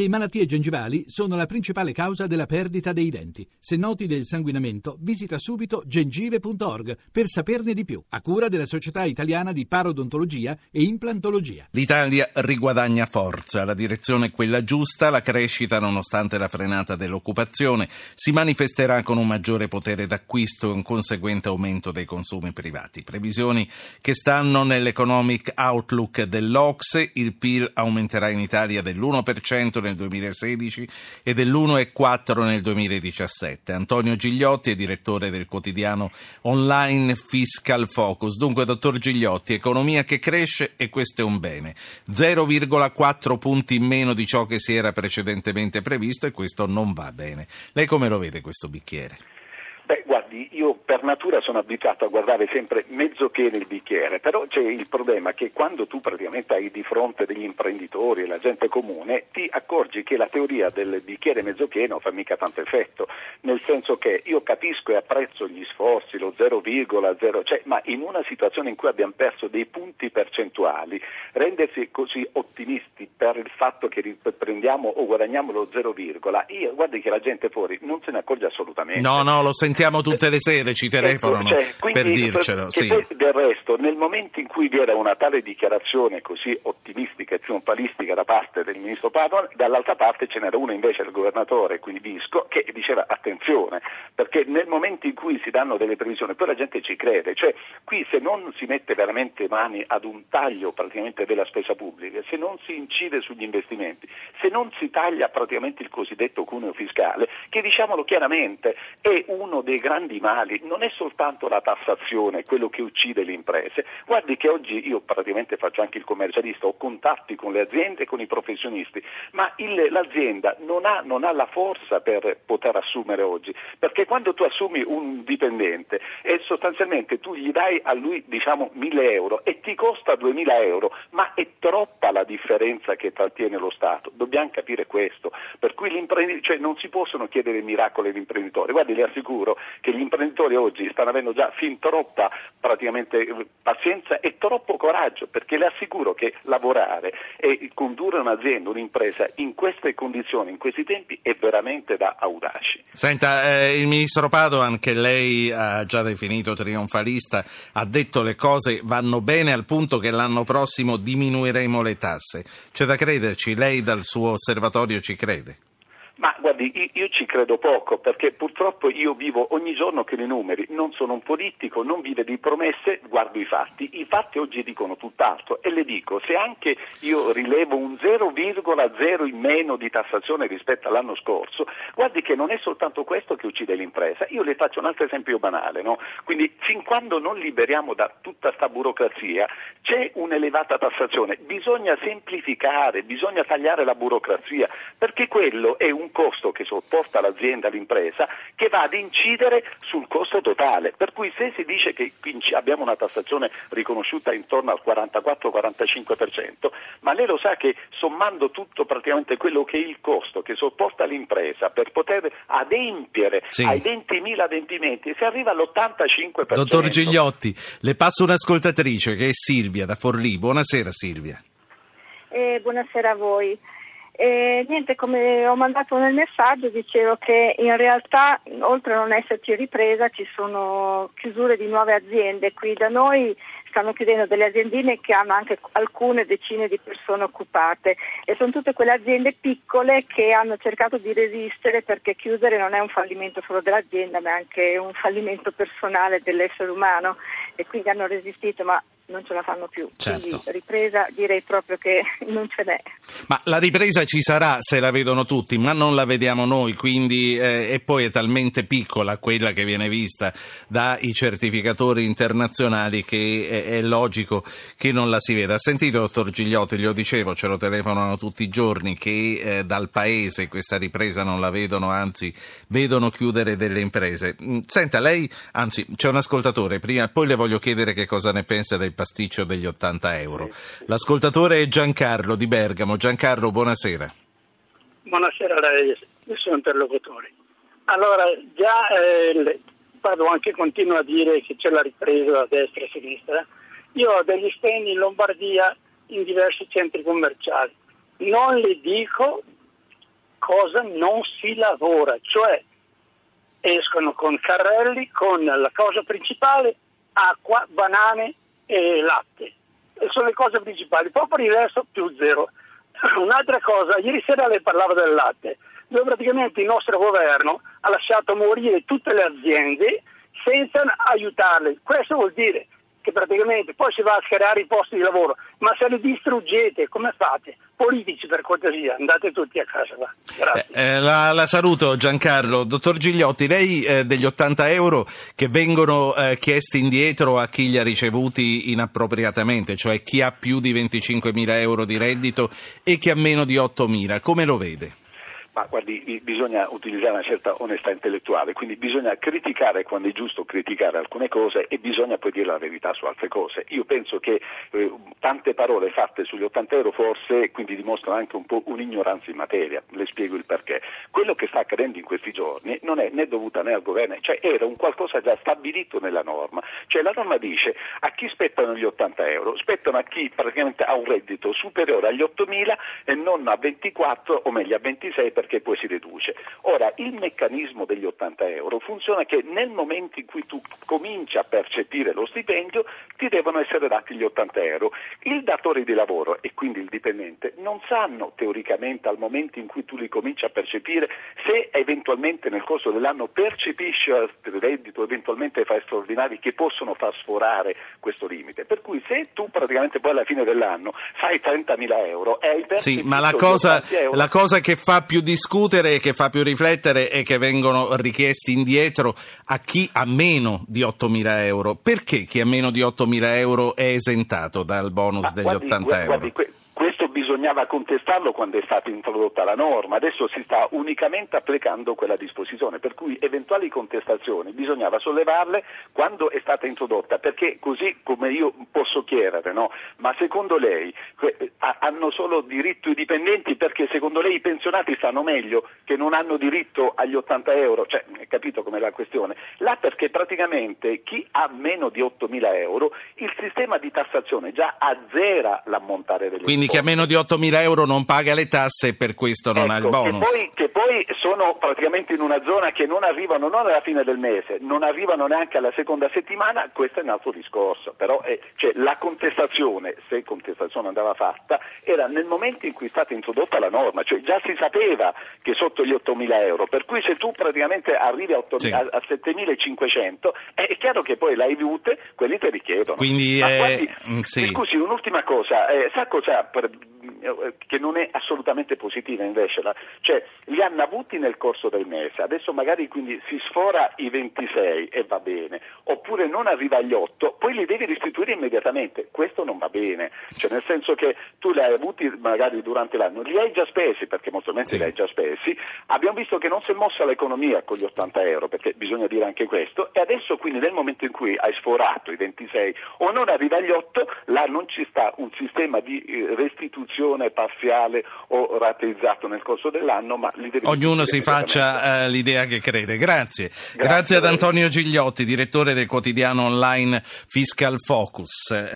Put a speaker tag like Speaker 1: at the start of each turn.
Speaker 1: Le malattie gengivali sono la principale causa della perdita dei denti. Se noti del sanguinamento, visita subito gengive.org per saperne di più, a cura della Società Italiana di Parodontologia e Implantologia.
Speaker 2: L'Italia riguadagna forza, la direzione è quella giusta, la crescita, nonostante la frenata dell'occupazione, si manifesterà con un maggiore potere d'acquisto e un conseguente aumento dei consumi privati. Previsioni che stanno nell'economic outlook dell'Ocse, il PIL aumenterà in Italia dell'1% nel 2016 e dell'1,4 nel 2017. Antonio Gigliotti è direttore del quotidiano online Fiscal Focus. Dunque, dottor Gigliotti, economia che cresce e questo è un bene. 0,4 punti in meno di ciò che si era precedentemente previsto e questo non va bene. Lei come lo vede questo bicchiere?
Speaker 3: Beh, guardi, io per natura sono abituato a guardare sempre mezzo pieno il bicchiere, però c'è il problema che quando tu praticamente hai di fronte degli imprenditori e la gente comune, ti accorgi che la teoria del bicchiere mezzo pieno fa mica tanto effetto, nel senso che io capisco e apprezzo gli sforzi, lo 0,0, cioè, ma in una situazione in cui abbiamo perso dei punti percentuali, rendersi così ottimisti per il fatto che riprendiamo o guadagniamo lo 0, io guardi che la gente fuori non se ne accorge assolutamente.
Speaker 2: No, no, lo sentiamo tutte le sere, ci telefonano ecco, cioè, per dircelo. Sì.
Speaker 3: Poi, del resto, nel momento in cui vi era una tale dichiarazione così ottimistica e trionfalistica da parte del ministro Padoan, dall'altra parte ce n'era una invece del governatore, quindi Visco, che diceva attenzione, perché nel momento in cui si danno delle previsioni, poi la gente ci crede, cioè qui se non si mette veramente mani ad un taglio praticamente della spesa pubblica, se non si incide sugli investimenti, se non si taglia praticamente il cosiddetto cuneo fiscale, che diciamolo chiaramente è uno dei grandi mali non è soltanto la tassazione, quello che uccide le imprese. Guardi che oggi io praticamente faccio anche il commercialista, ho contatti con le aziende e con i professionisti, ma il, l'azienda non ha, non ha, la forza per poter assumere oggi, perché quando tu assumi un dipendente e sostanzialmente tu gli dai a lui diciamo 1000 euro e ti costa 2000 euro, ma è troppa la differenza che trattiene lo Stato, dobbiamo capire questo, per cui cioè non si possono chiedere miracoli agli guardi le assicuro che gli imprenditori oggi stanno avendo già fin troppa pazienza e troppo coraggio, perché le assicuro che lavorare e condurre un'azienda, un'impresa in queste condizioni, in questi tempi, è veramente da audaci.
Speaker 2: Senta, eh, il ministro Padoan, che lei ha già definito trionfalista, ha detto le cose vanno bene al punto che l'anno prossimo diminuiremo le tasse. C'è da crederci, lei dal suo osservatorio ci crede?
Speaker 3: Ma guardi, io ci credo poco perché purtroppo io vivo ogni giorno che nei numeri, non sono un politico, non vive di promesse, guardo i fatti. I fatti oggi dicono tutt'altro e le dico, se anche io rilevo un 0,0 in meno di tassazione rispetto all'anno scorso, guardi che non è soltanto questo che uccide l'impresa. Io le faccio un altro esempio banale, no? Quindi fin quando non liberiamo da tutta questa burocrazia c'è un'elevata tassazione, bisogna semplificare, bisogna tagliare la burocrazia, perché quello è un costo che sopporta l'azienda, l'impresa, che va ad incidere sul costo totale. Per cui se si dice che abbiamo una tassazione riconosciuta intorno al 44-45%, ma lei lo sa che sommando tutto praticamente quello che è il costo che sopporta l'impresa per poter adempiere sì. ai 20.000 adempimenti, si arriva all'85%.
Speaker 2: Dottor Gigliotti, le passo un'ascoltatrice che è Silvia da Forlì. Buonasera Silvia.
Speaker 4: Eh, buonasera a voi. E niente, come ho mandato nel messaggio, dicevo che in realtà oltre a non esserci ripresa ci sono chiusure di nuove aziende. Qui da noi stanno chiudendo delle aziendine che hanno anche alcune decine di persone occupate e sono tutte quelle aziende piccole che hanno cercato di resistere perché chiudere non è un fallimento solo dell'azienda ma è anche un fallimento personale dell'essere umano e quindi hanno resistito ma non ce la fanno più. Certo. Quindi ripresa direi proprio che non ce n'è.
Speaker 2: Ma la ripresa ci sarà se la vedono tutti, ma non la vediamo noi, quindi eh, e poi è talmente piccola quella che viene vista dai certificatori internazionali che è, è logico che non la si veda. Ha sentito, dottor Gigliotti, glielo dicevo, ce lo telefonano tutti i giorni, che eh, dal paese questa ripresa non la vedono, anzi vedono chiudere delle imprese. Mm, senta, lei, anzi c'è un ascoltatore, prima, poi le voglio chiedere che cosa ne pensa del pasticcio degli 80 euro. L'ascoltatore è Giancarlo di Bergamo. Giancarlo, buonasera.
Speaker 5: Buonasera a lei, il suo interlocutore. Allora, già eh, Pado anche continua a dire che c'è la ripresa a destra e a sinistra. Io ho degli stand in Lombardia in diversi centri commerciali. Non le dico cosa non si lavora, cioè escono con carrelli, con la cosa principale, acqua, banane e latte. E sono le cose principali, poi per il resto più zero. Un'altra cosa, ieri sera lei parlava del latte, dove praticamente il nostro governo ha lasciato morire tutte le aziende senza aiutarle. Questo vuol dire che praticamente poi si va a creare i posti di lavoro, ma se li distruggete come fate? Politici per cortesia, andate tutti a casa. Grazie.
Speaker 2: Eh, eh, la, la, saluto Giancarlo. Dottor Gigliotti, lei eh, degli 80 euro che vengono eh, chiesti indietro a chi li ha ricevuti inappropriatamente, cioè chi ha più di 25 mila euro di reddito e chi ha meno di 8 mila, come lo vede?
Speaker 3: Ma guardi, bisogna utilizzare una certa onestà intellettuale, quindi bisogna criticare quando è giusto criticare alcune cose e bisogna poi dire la verità su altre cose. Io penso che eh, tante parole fatte sugli 80 euro forse quindi dimostrano anche un po' un'ignoranza in materia, le spiego il perché. Quello che sta accadendo in questi giorni non è né dovuta né al governo, cioè era un qualcosa già stabilito nella norma, cioè la norma dice a chi spettano gli 80 euro, spettano a chi praticamente ha un reddito superiore agli 8 mila e non a 24 o meglio a 26 perché poi si deduce. Ora, il meccanismo degli 80 euro funziona che nel momento in cui tu cominci a percepire lo stipendio ti devono essere dati gli 80 euro. Il datore di lavoro e quindi il dipendente non sanno teoricamente al momento in cui tu li cominci a percepire se eventualmente nel corso dell'anno percepisci altri reddito, eventualmente fai straordinari che possono far sforare questo limite. Per cui se tu praticamente poi alla fine dell'anno fai 30.000 euro e hai perso
Speaker 2: sì, ma la cosa, la cosa che fa più discutere, che fa più riflettere è che vengono richiesti indietro a chi ha meno di 8.000 euro. Perché chi ha meno di 8.000 euro è esentato dal bonus ma degli guardi, 80
Speaker 3: guardi,
Speaker 2: euro?
Speaker 3: Guardi, bisognava contestarlo quando è stata introdotta la norma, adesso si sta unicamente applicando quella disposizione, per cui eventuali contestazioni bisognava sollevarle quando è stata introdotta, perché così come io posso chiedere, no? ma secondo lei hanno solo diritto i dipendenti perché secondo lei i pensionati stanno meglio che non hanno diritto agli 80 euro? Cioè, capito com'è la questione? Là perché praticamente chi ha meno di 8 mila euro il sistema di tassazione già azzera l'ammontare delle
Speaker 2: Quindi chi ha meno di 8.000 euro non paga le tasse e per questo non
Speaker 3: ecco,
Speaker 2: ha il bonus.
Speaker 3: Che poi, che poi, sono praticamente in una zona che non arrivano non alla fine del mese, non arrivano neanche alla seconda settimana, questo è un altro discorso. Però eh, cioè, la contestazione, se contestazione andava fatta, era nel momento in cui è stata introdotta la norma, cioè già si sapeva che sotto gli 8.000 euro, per cui se tu praticamente arrivi a, 8, sì. a, a 7.500 è chiaro che poi l'hai avute, quelli ti richiedono.
Speaker 2: Quindi,
Speaker 3: eh,
Speaker 2: quanti, mm, sì.
Speaker 3: Scusi, un'ultima cosa, eh, sa cosa... Per, eh, che non è assolutamente positiva invece, la, cioè li hanno avuti nel corso del mese, adesso magari quindi si sfora i 26 e va bene, oppure non arriva agli 8, poi li devi restituire immediatamente, questo non va bene, cioè nel senso che tu li hai avuti magari durante l'anno, li hai già spesi perché molto sì. li hai già spesi, abbiamo visto che non si è mossa l'economia con gli 80 euro, perché bisogna dire anche questo, e adesso quindi nel momento in cui hai sforato i 26 o non arriva agli 8, là non ci sta un sistema di eh, restituzione parziale o rateizzato nel corso dell'anno, ma
Speaker 2: ognuno si faccia uh, l'idea che crede. Grazie. Grazie, Grazie ad Antonio Gigliotti, direttore del quotidiano online Fiscal Focus.